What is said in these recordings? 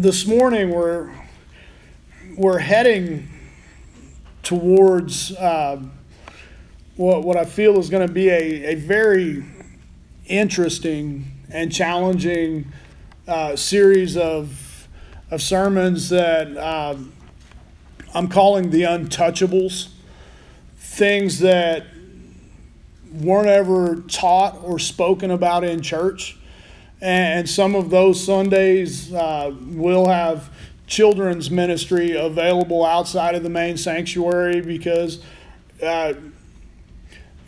this morning we're we're heading towards uh, what what I feel is going to be a, a very interesting and challenging uh, series of of sermons that um, I'm calling the untouchables, things that weren't ever taught or spoken about in church. And some of those Sundays uh, will have children's ministry available outside of the main sanctuary because uh,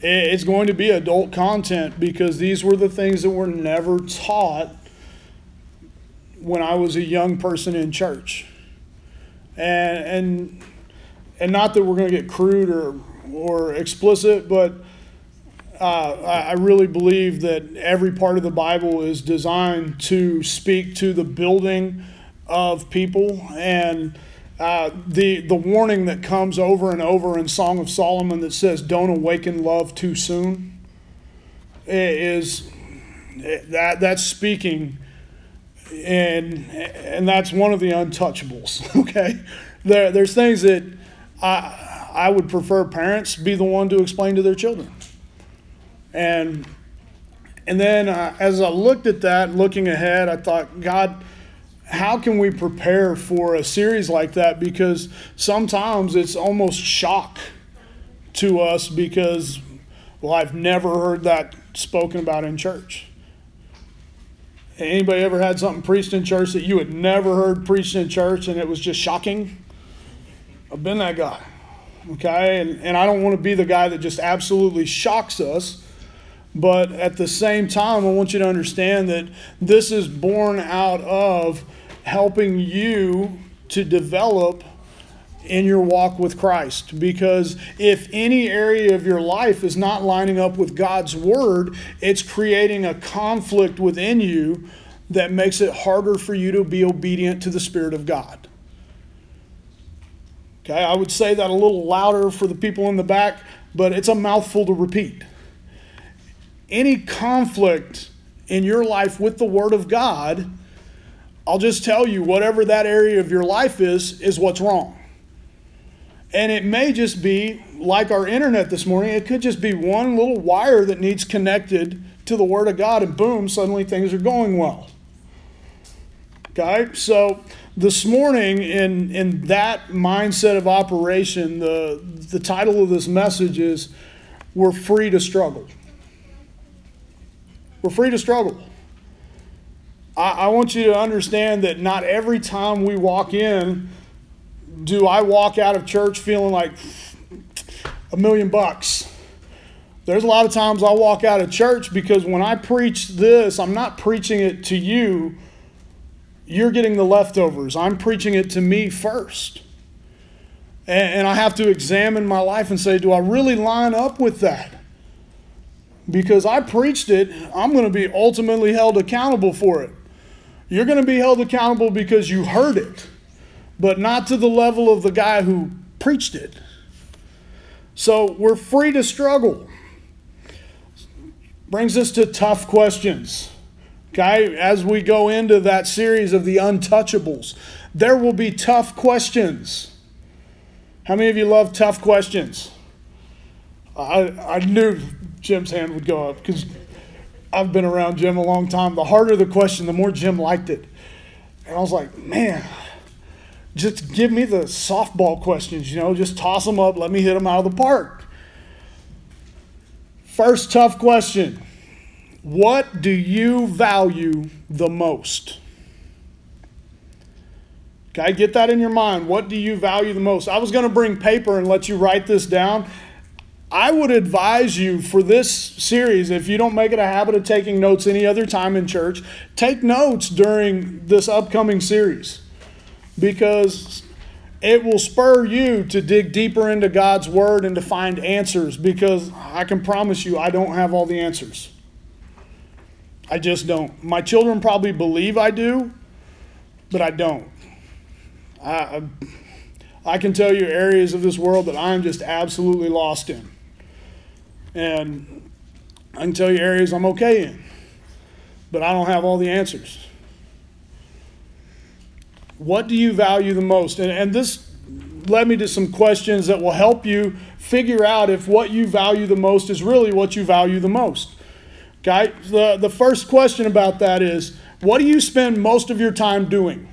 it's going to be adult content because these were the things that were never taught when I was a young person in church. And, and, and not that we're going to get crude or, or explicit, but uh, I really believe that every part of the Bible is designed to speak to the building of people and uh, the the warning that comes over and over in Song of Solomon that says "Don't awaken love too soon" is that that's speaking, and and that's one of the untouchables. Okay, there there's things that I I would prefer parents be the one to explain to their children. And and then uh, as I looked at that, looking ahead, I thought, God, how can we prepare for a series like that? Because sometimes it's almost shock to us because, well, I've never heard that spoken about in church. Anybody ever had something preached in church that you had never heard preached in church and it was just shocking? I've been that guy. Okay? And, and I don't want to be the guy that just absolutely shocks us but at the same time, I want you to understand that this is born out of helping you to develop in your walk with Christ. Because if any area of your life is not lining up with God's word, it's creating a conflict within you that makes it harder for you to be obedient to the Spirit of God. Okay, I would say that a little louder for the people in the back, but it's a mouthful to repeat any conflict in your life with the Word of God, I'll just tell you, whatever that area of your life is, is what's wrong. And it may just be like our internet this morning, it could just be one little wire that needs connected to the Word of God, and boom, suddenly things are going well. Okay? So this morning, in, in that mindset of operation, the, the title of this message is We're Free to Struggle. We're free to struggle. I, I want you to understand that not every time we walk in do I walk out of church feeling like a million bucks. There's a lot of times I walk out of church because when I preach this, I'm not preaching it to you. You're getting the leftovers. I'm preaching it to me first. And, and I have to examine my life and say, do I really line up with that? Because I preached it, I'm going to be ultimately held accountable for it. You're going to be held accountable because you heard it, but not to the level of the guy who preached it. So we're free to struggle. Brings us to tough questions. Okay, as we go into that series of the untouchables, there will be tough questions. How many of you love tough questions? I, I knew Jim's hand would go up because I've been around Jim a long time. The harder the question, the more Jim liked it. And I was like, man, just give me the softball questions, you know, just toss them up, let me hit them out of the park. First tough question What do you value the most? Okay, get that in your mind. What do you value the most? I was going to bring paper and let you write this down, I would advise you for this series, if you don't make it a habit of taking notes any other time in church, take notes during this upcoming series because it will spur you to dig deeper into God's Word and to find answers because I can promise you I don't have all the answers. I just don't. My children probably believe I do, but I don't. I, I can tell you areas of this world that I'm just absolutely lost in. And I can tell you areas I'm okay in, but I don't have all the answers. What do you value the most? And, and this led me to some questions that will help you figure out if what you value the most is really what you value the most. Okay? The, the first question about that is what do you spend most of your time doing?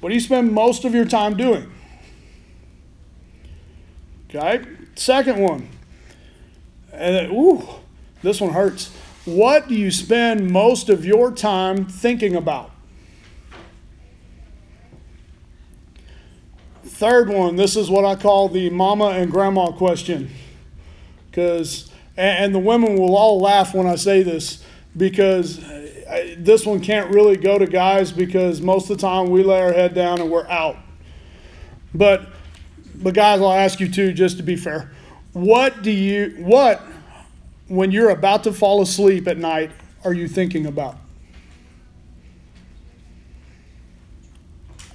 What do you spend most of your time doing? Okay? Second one. And, ooh, this one hurts. What do you spend most of your time thinking about? Third one, this is what I call the mama and grandma question. Because, and the women will all laugh when I say this, because uh, this one can't really go to guys because most of the time we lay our head down and we're out. But, but guys, I'll ask you too, just to be fair. What do you, what when you're about to fall asleep at night, are you thinking about?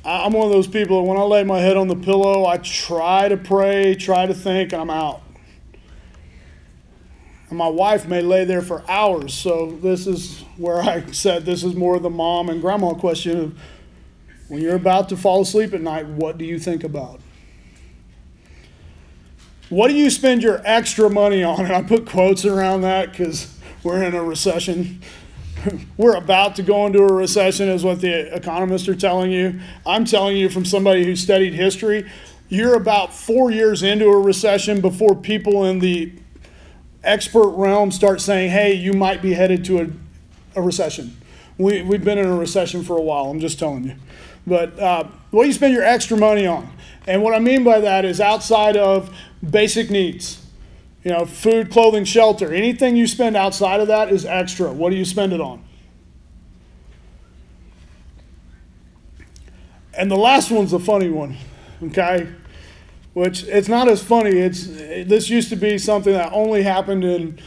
I'm one of those people that when I lay my head on the pillow, I try to pray, try to think, I'm out. And my wife may lay there for hours. So this is where I said this is more the mom and grandma question of when you're about to fall asleep at night, what do you think about? What do you spend your extra money on? And I put quotes around that because we're in a recession. we're about to go into a recession, is what the economists are telling you. I'm telling you from somebody who studied history, you're about four years into a recession before people in the expert realm start saying, hey, you might be headed to a, a recession. We, we've been in a recession for a while, I'm just telling you. But uh, what do you spend your extra money on? And what I mean by that is outside of basic needs. You know, food, clothing, shelter. Anything you spend outside of that is extra. What do you spend it on? And the last one's a funny one, okay? Which it's not as funny. It's this used to be something that only happened in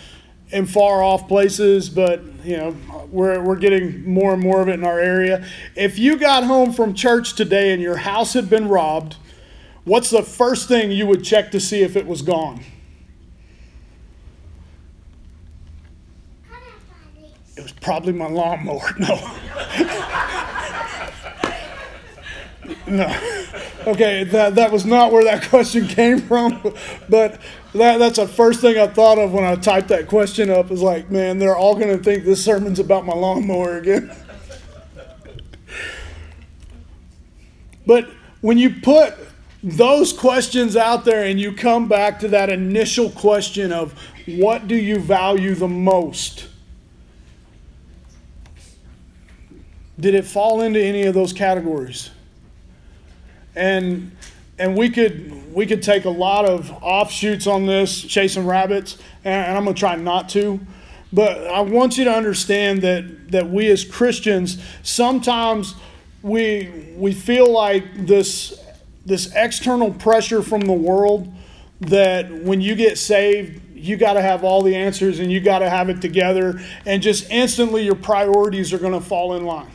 in far off places, but you know, we're, we're getting more and more of it in our area. If you got home from church today and your house had been robbed, what's the first thing you would check to see if it was gone? It was probably my lawnmower. No. no. Okay, that, that was not where that question came from, but that, that's the first thing I thought of when I typed that question up is like, man, they're all going to think this sermon's about my lawnmower again. but when you put those questions out there and you come back to that initial question of what do you value the most? Did it fall into any of those categories? And and we could we could take a lot of offshoots on this chasing rabbits and I'm going to try not to but I want you to understand that that we as Christians sometimes we we feel like this this external pressure from the world that when you get saved, you got to have all the answers and you got to have it together, and just instantly your priorities are going to fall in line.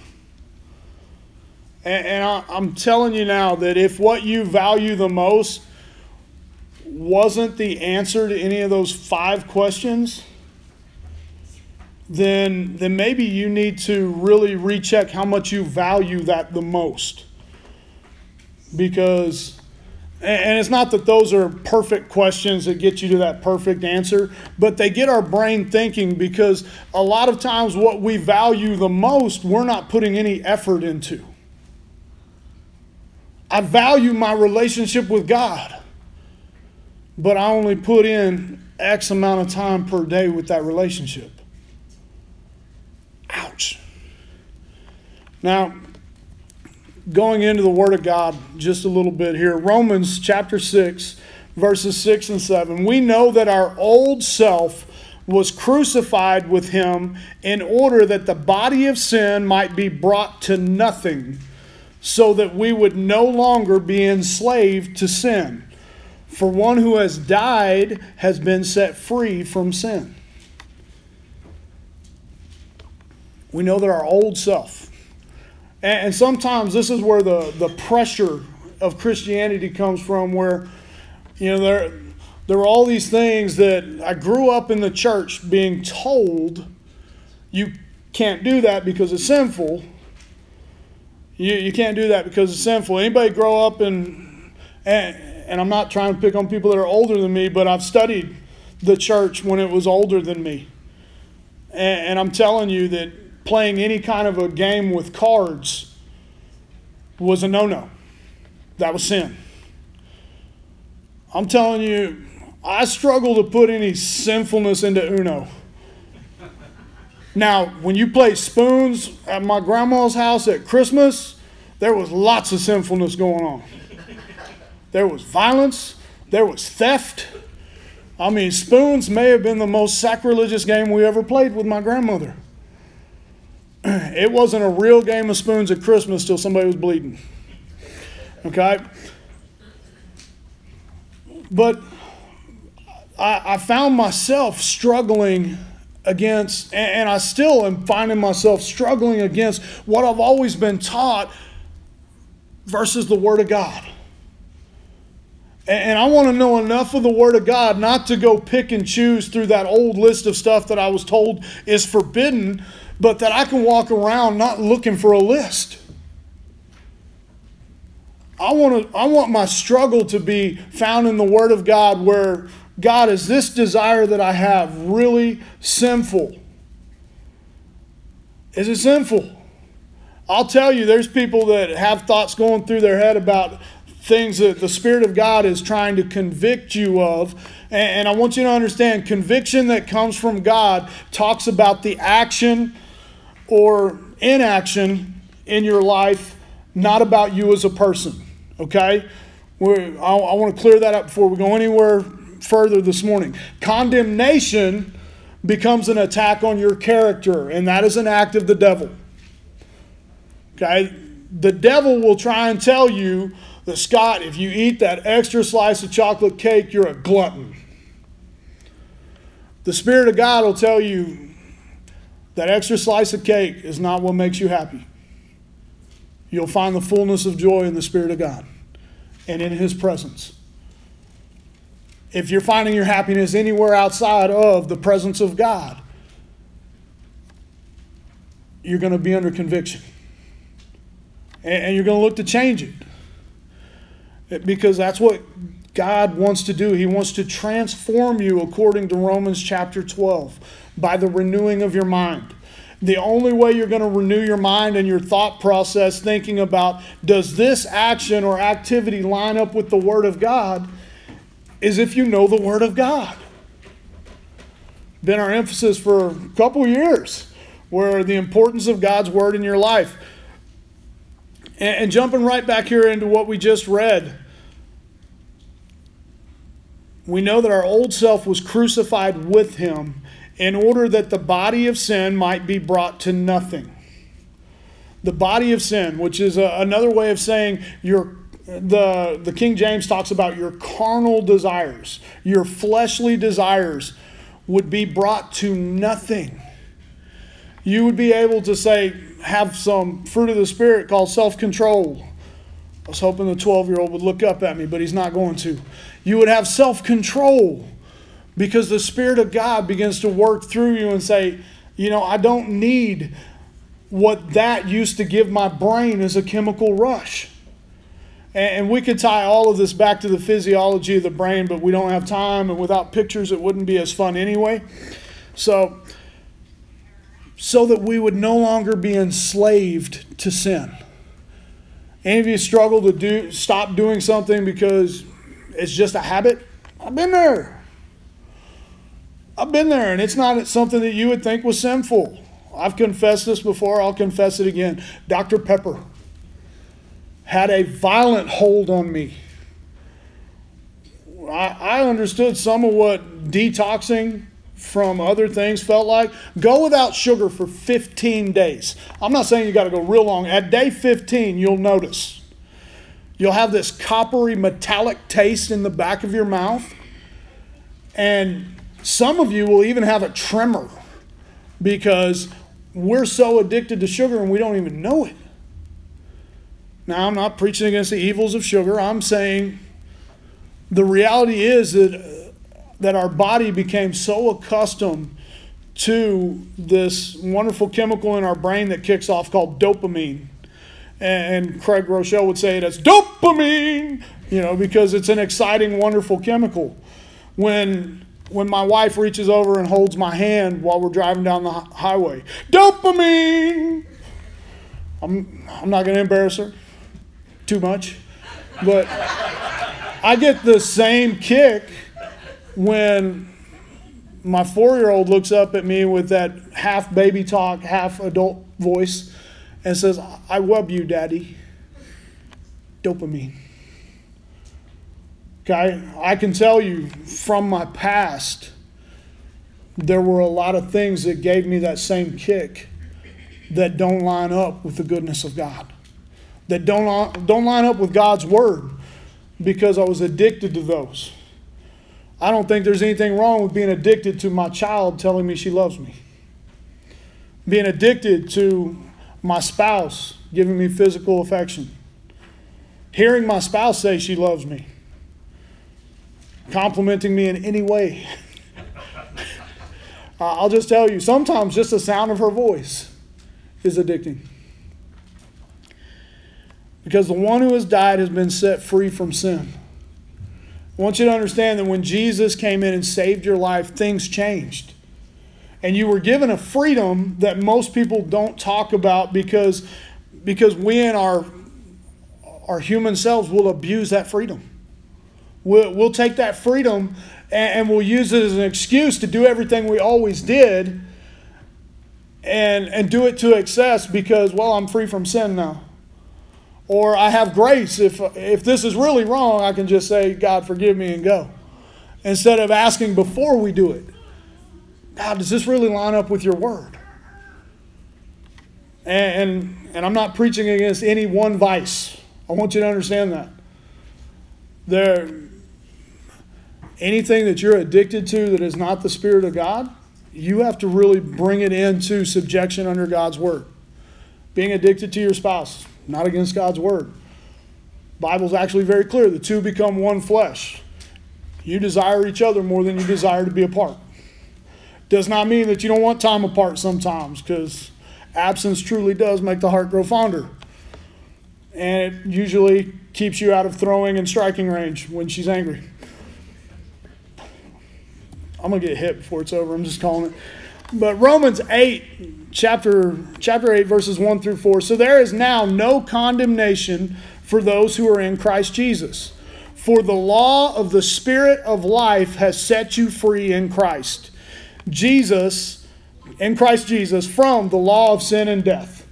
And, and I, I'm telling you now that if what you value the most wasn't the answer to any of those five questions, then, then maybe you need to really recheck how much you value that the most because and it's not that those are perfect questions that get you to that perfect answer, but they get our brain thinking because a lot of times what we value the most, we're not putting any effort into. I value my relationship with God, but I only put in X amount of time per day with that relationship. Ouch. Now, going into the Word of God just a little bit here. Romans chapter 6, verses 6 and 7. We know that our old self was crucified with him in order that the body of sin might be brought to nothing, so that we would no longer be enslaved to sin. For one who has died has been set free from sin. We know that our old self, and, sometimes this is where the, the pressure of Christianity comes from, where, you know, there, there are all these things that I grew up in the church being told you can't do that because it's sinful. You, you can't do that because it's sinful. Anybody grow up and, and, and I'm not trying to pick on people that are older than me, but I've studied the church when it was older than me. And, and I'm telling you that playing any kind of a game with cards was a no no. That was sin. I'm telling you, I struggle to put any sinfulness into Uno. Now, when you play spoons at my grandma's house at Christmas, there was lots of sinfulness going on. There was violence, there was theft. I mean, spoons may have been the most sacrilegious game we ever played with my grandmother. It wasn't a real game of spoons at Christmas till somebody was bleeding. Okay? But I, I found myself struggling against, and I still am finding myself struggling against what I've always been taught versus the Word of God. And I want to know enough of the Word of God not to go pick and choose through that old list of stuff that I was told is forbidden, but that I can walk around not looking for a list. I want, to, I want my struggle to be found in the Word of God where God, is this desire that I have really sinful? Is it sinful? I'll tell you, there's people that have thoughts going through their head about things that the Spirit of God is trying to convict you of. And, I want you to understand conviction that comes from God talks about the action or inaction in your life, not about you as a person. Okay? I, I want to clear that up before we go anywhere further this morning. Condemnation becomes an attack on your character, and that is an act of the devil. Okay? The devil will try and tell you that, Scott, if you eat that extra slice of chocolate cake, you're a glutton. The Spirit of God will tell you that extra slice of cake is not what makes you happy. You'll find the fullness of joy in the Spirit of God and in His presence if you're finding your happiness anywhere outside of the presence of God, you're going to be under conviction. And you're going to look to change it. Because that's what God wants to do. He wants to transform you according to Romans chapter 12 by the renewing of your mind. The only way you're going to renew your mind and your thought process thinking about does this action or activity line up with the Word of God is if you know the Word of God. Been our emphasis for a couple years, where the importance of God's Word in your life. And, and jumping right back here into what we just read, we know that our old self was crucified with Him in order that the body of sin might be brought to nothing. The body of sin, which is a, another way of saying your the, the King James talks about your carnal desires, your fleshly desires would be brought to nothing. You would be able to say, have some fruit of the Spirit called self control. I was hoping the 12 year old would look up at me, but he's not going to. You would have self control because the Spirit of God begins to work through you and say, you know, I don't need what that used to give my brain as a chemical rush. And we could tie all of this back to the physiology of the brain, but we don't have time, and without pictures, it wouldn't be as fun anyway. So, so that we would no longer be enslaved to sin. Any of you struggle to do stop doing something because it's just a habit? I've been there. I've been there, and it's not something that you would think was sinful. I've confessed this before, I'll confess it again. Dr. Pepper had a violent hold on me. I, I understood some of what detoxing from other things felt like. Go without sugar for 15 days. I'm not saying you got to go real long. At day 15, you'll notice. You'll have this coppery metallic taste in the back of your mouth. And some of you will even have a tremor because we're so addicted to sugar and we don't even know it. Now, I'm not preaching against the evils of sugar. I'm saying the reality is that, that our body became so accustomed to this wonderful chemical in our brain that kicks off called dopamine. And Craig Groeschel would say it as dopamine, you know, because it's an exciting, wonderful chemical. When when my wife reaches over and holds my hand while we're driving down the highway, dopamine. I'm I'm not going to embarrass her too much, but I get the same kick when my four year old looks up at me with that half baby talk, half adult voice and says, I love you, Daddy. Dopamine. Okay, I can tell you from my past, there were a lot of things that gave me that same kick that don't line up with the goodness of God, that don't, don't line up with God's word because I was addicted to those. I don't think there's anything wrong with being addicted to my child telling me she loves me. Being addicted to my spouse giving me physical affection. Hearing my spouse say she loves me. Complimenting me in any way. I'll just tell you, sometimes just the sound of her voice is addicting. Because the one who has died has been set free from sin. I want you to understand that when Jesus came in and saved your life, things changed. And you were given a freedom that most people don't talk about because, because we in our, our human selves will abuse that freedom. We'll, we'll take that freedom and, and we'll use it as an excuse to do everything we always did and, and do it to excess because, well, I'm free from sin now or I have grace. If, if this is really wrong, I can just say, God, forgive me and go. Instead of asking before we do it, God, does this really line up with your word? And, and, and I'm not preaching against any one vice. I want you to understand that. There, anything that you're addicted to that is not the Spirit of God, you have to really bring it into subjection under God's word. Being addicted to your spouse, not against God's word. Bible's actually very clear. The two become one flesh. You desire each other more than you desire to be apart. Does not mean that you don't want time apart sometimes, because absence truly does make the heart grow fonder. And it usually keeps you out of throwing and striking range when she's angry. I'm to get hit before it's over. I'm just calling it. But Romans 8, chapter, chapter 8, verses 1 through 4. So there is now no condemnation for those who are in Christ Jesus. For the law of the Spirit of life has set you free in Christ. Jesus, in Christ Jesus, from the law of sin and death.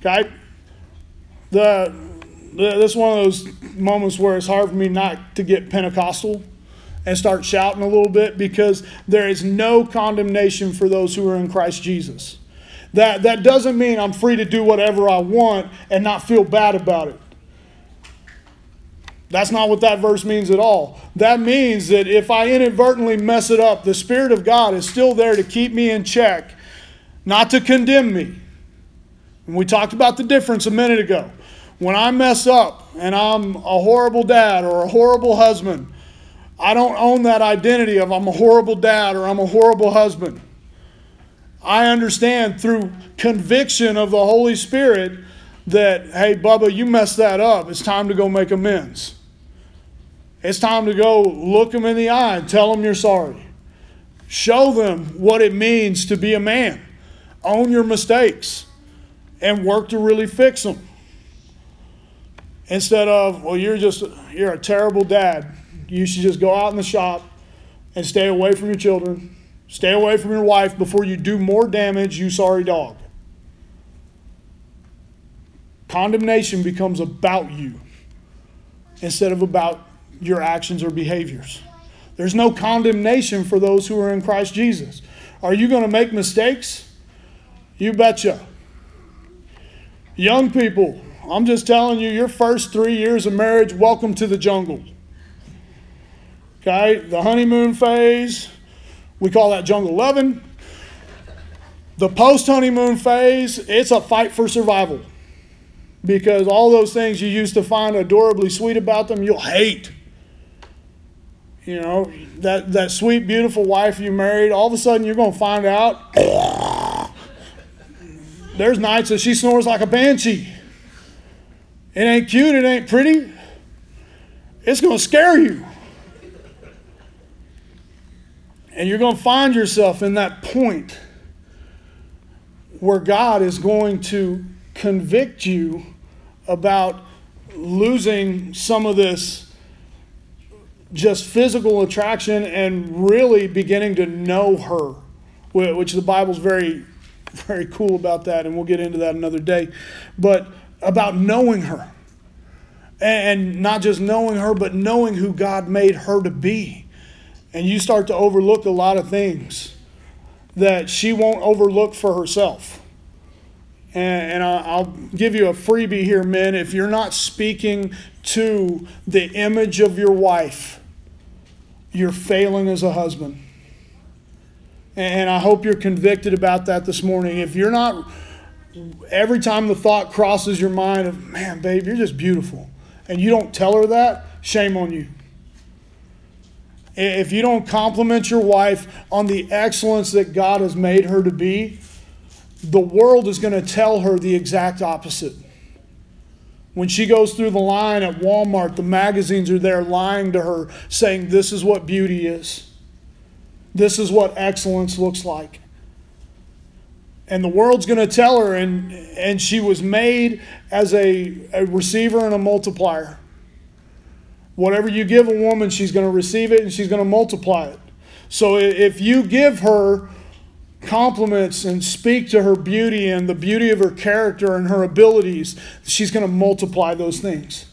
Okay? The, the, this is one of those moments where it's hard for me not to get Pentecostal and start shouting a little bit because there is no condemnation for those who are in Christ Jesus. That, that doesn't mean I'm free to do whatever I want and not feel bad about it. That's not what that verse means at all. That means that if I inadvertently mess it up, the Spirit of God is still there to keep me in check, not to condemn me. And we talked about the difference a minute ago. When I mess up and I'm a horrible dad or a horrible husband, I don't own that identity of I'm a horrible dad or I'm a horrible husband. I understand through conviction of the Holy Spirit that, hey, Bubba, you messed that up. It's time to go make amends. It's time to go look them in the eye and tell them you're sorry. Show them what it means to be a man. Own your mistakes and work to really fix them. Instead of, well, you're just, you're a terrible dad you should just go out in the shop and stay away from your children, stay away from your wife before you do more damage, you sorry dog. Condemnation becomes about you instead of about your actions or behaviors. There's no condemnation for those who are in Christ Jesus. Are you going to make mistakes? You betcha. Young people, I'm just telling you, your first three years of marriage, welcome to the jungle. Okay, the honeymoon phase, we call that jungle loving. The post honeymoon phase, it's a fight for survival. Because all those things you used to find adorably sweet about them, you'll hate. You know, that, that sweet, beautiful wife you married, all of a sudden you're going to find out there's nights that she snores like a banshee. It ain't cute, it ain't pretty. It's going to scare you. And you're going to find yourself in that point where God is going to convict you about losing some of this just physical attraction and really beginning to know her, which the Bible's very, very cool about that, and we'll get into that another day. But about knowing her. And not just knowing her, but knowing who God made her to be. And you start to overlook a lot of things that she won't overlook for herself. And, I'll give you a freebie here, men. If you're not speaking to the image of your wife, you're failing as a husband. And I hope you're convicted about that this morning. If you're not, every time the thought crosses your mind of, man, babe, you're just beautiful, and you don't tell her that, shame on you. If you don't compliment your wife on the excellence that God has made her to be, the world is going to tell her the exact opposite. When she goes through the line at Walmart, the magazines are there lying to her, saying, This is what beauty is. This is what excellence looks like. And the world's going to tell her, and, and she was made as a, a receiver and a multiplier. Whatever you give a woman, she's going to receive it and she's going to multiply it. So if you give her compliments and speak to her beauty and the beauty of her character and her abilities, she's going to multiply those things.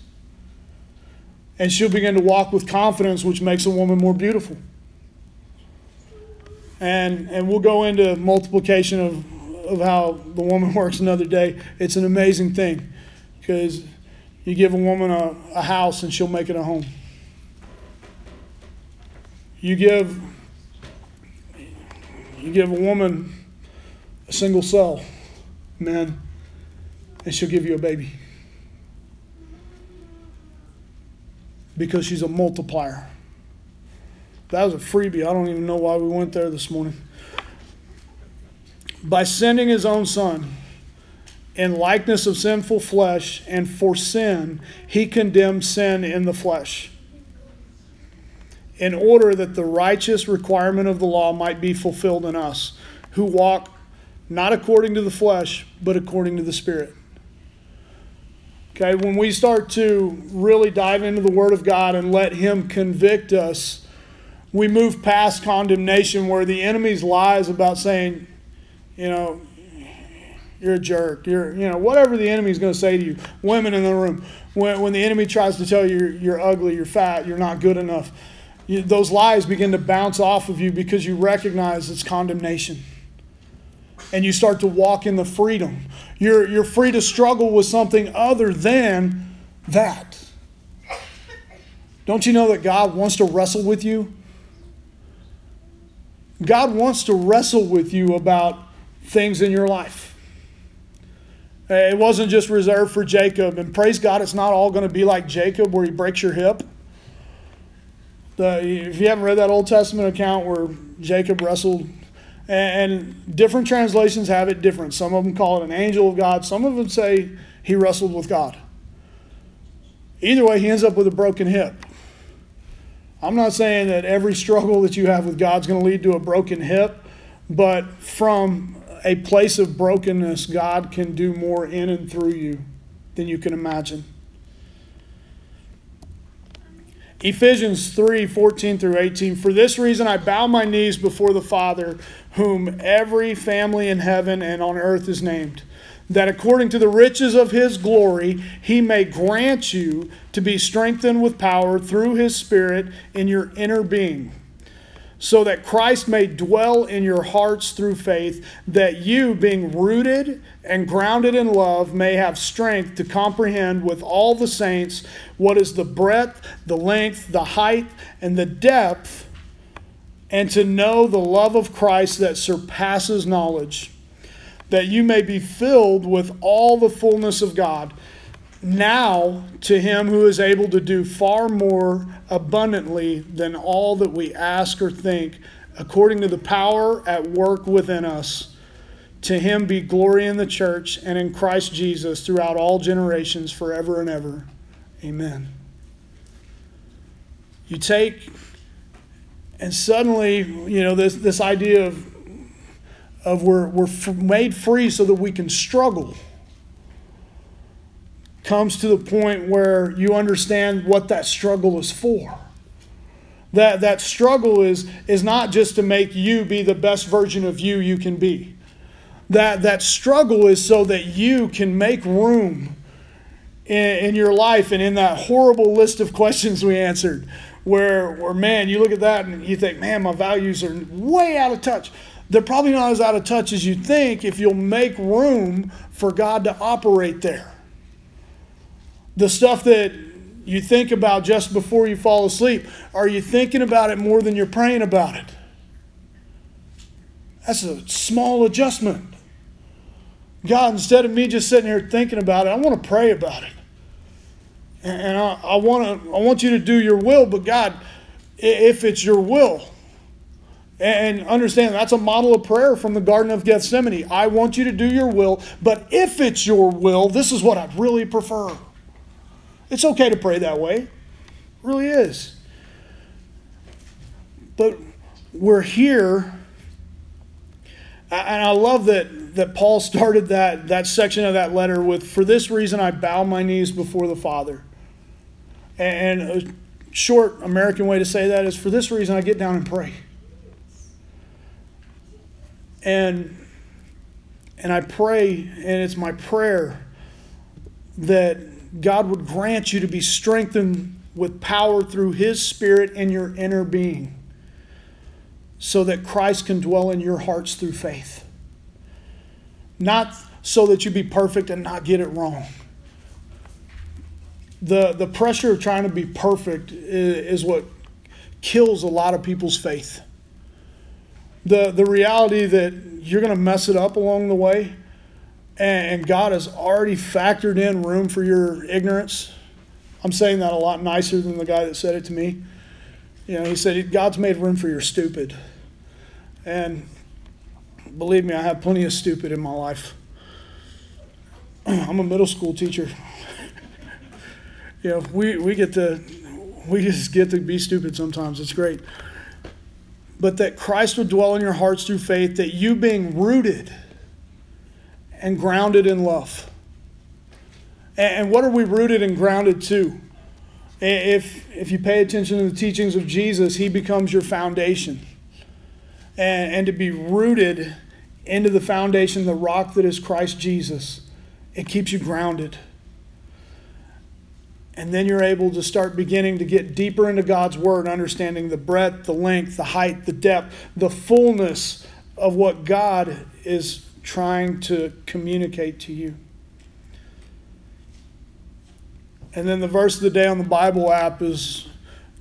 And she'll begin to walk with confidence, which makes a woman more beautiful. And, and we'll go into multiplication of, of how the woman works another day. It's an amazing thing because you give a woman a, a house and she'll make it a home. You give you give a woman a single cell, man, and she'll give you a baby. Because she's a multiplier. That was a freebie. I don't even know why we went there this morning. By sending his own son in likeness of sinful flesh, and for sin, he condemned sin in the flesh in order that the righteous requirement of the law might be fulfilled in us, who walk not according to the flesh, but according to the Spirit. Okay, when we start to really dive into the Word of God and let Him convict us, we move past condemnation where the enemy's lies about saying, you know, you're a jerk, you're, you know, whatever the enemy's going to say to you. Women in the room, when, when the enemy tries to tell you you're, you're ugly, you're fat, you're not good enough, you, those lies begin to bounce off of you because you recognize it's condemnation. And you start to walk in the freedom. You're, you're free to struggle with something other than that. Don't you know that God wants to wrestle with you? God wants to wrestle with you about things in your life. It wasn't just reserved for Jacob. And praise God, it's not all going to be like Jacob where he breaks your hip. The, if you haven't read that Old Testament account where Jacob wrestled, and, different translations have it different. Some of them call it an angel of God, some of them say he wrestled with God. Either way, he ends up with a broken hip. I'm not saying that every struggle that you have with God's going to lead to a broken hip, but from a place of brokenness, God can do more in and through you than you can imagine. Ephesians 3 14 through 18. For this reason I bow my knees before the Father, whom every family in heaven and on earth is named, that according to the riches of his glory he may grant you to be strengthened with power through his Spirit in your inner being so that Christ may dwell in your hearts through faith, that you, being rooted and grounded in love, may have strength to comprehend with all the saints what is the breadth, the length, the height, and the depth, and to know the love of Christ that surpasses knowledge, that you may be filled with all the fullness of God. Now to him who is able to do far more abundantly than all that we ask or think, according to the power at work within us. To him be glory in the church and in Christ Jesus throughout all generations, forever and ever. Amen. You take, and suddenly, you know, this, this idea of, of we're, we're made free so that we can struggle comes to the point where you understand what that struggle is for. That, that struggle is, is not just to make you be the best version of you you can be. That, that struggle is so that you can make room in, in your life and in that horrible list of questions we answered, where, where, man, you look at that and you think, man, my values are way out of touch. They're probably not as out of touch as you think if you'll make room for God to operate there the stuff that you think about just before you fall asleep, are you thinking about it more than you're praying about it? That's a small adjustment. God, instead of me just sitting here thinking about it, I want to pray about it. And I, I, want to, I want you to do your will, but God, if it's your will, and understand that's a model of prayer from the Garden of Gethsemane. I want you to do your will, but if it's your will, this is what I'd really prefer. It's okay to pray that way. It really is. But we're here, and I love that, that Paul started that, that section of that letter with, For this reason I bow my knees before the Father. And a short American way to say that is, For this reason I get down and pray. And and I pray, and it's my prayer that God would grant you to be strengthened with power through His Spirit in your inner being so that Christ can dwell in your hearts through faith. Not so that you be perfect and not get it wrong. The, the pressure of trying to be perfect is, is what kills a lot of people's faith. The, the reality that you're going to mess it up along the way and God has already factored in room for your ignorance. I'm saying that a lot nicer than the guy that said it to me. You know, he said, God's made room for your stupid. And believe me, I have plenty of stupid in my life. I'm a middle school teacher. you know, we, we get to we just get to be stupid sometimes. It's great. But that Christ would dwell in your hearts through faith, that you being rooted and grounded in love. And what are we rooted and grounded to? If, if you pay attention to the teachings of Jesus, he becomes your foundation. And, and to be rooted into the foundation, the rock that is Christ Jesus, it keeps you grounded. And then you're able to start beginning to get deeper into God's Word, understanding the breadth, the length, the height, the depth, the fullness of what God is trying to communicate to you. And then the verse of the day on the Bible app is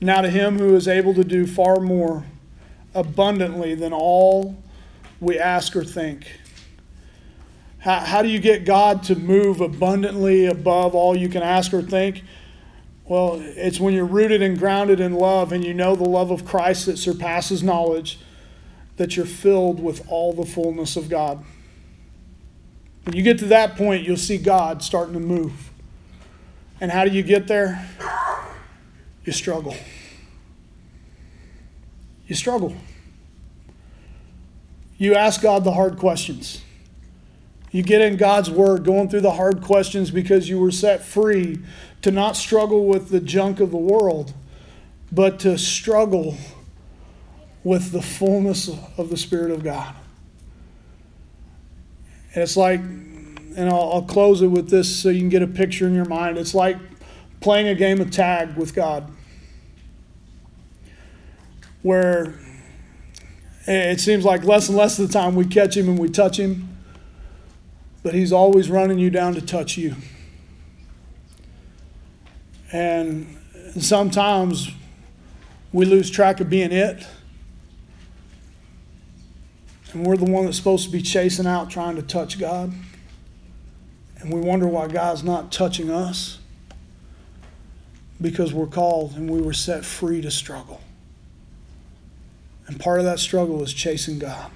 Now to him who is able to do far more abundantly than all we ask or think. How, how do you get God to move abundantly above all you can ask or think? Well, it's when you're rooted and grounded in love and you know the love of Christ that surpasses knowledge, that you're filled with all the fullness of God. When you get to that point, you'll see God starting to move. And how do you get there? You struggle. You struggle. You ask God the hard questions. You get in God's Word, going through the hard questions because you were set free to not struggle with the junk of the world, but to struggle with the fullness of the Spirit of God. And it's like, and I'll, I'll close it with this so you can get a picture in your mind. It's like playing a game of tag with God, where it seems like less and less of the time we catch him and we touch him, but he's always running you down to touch you. And sometimes we lose track of being it and we're the one that's supposed to be chasing out trying to touch God. And we wonder why God's not touching us. Because we're called and we were set free to struggle. And part of that struggle is chasing God.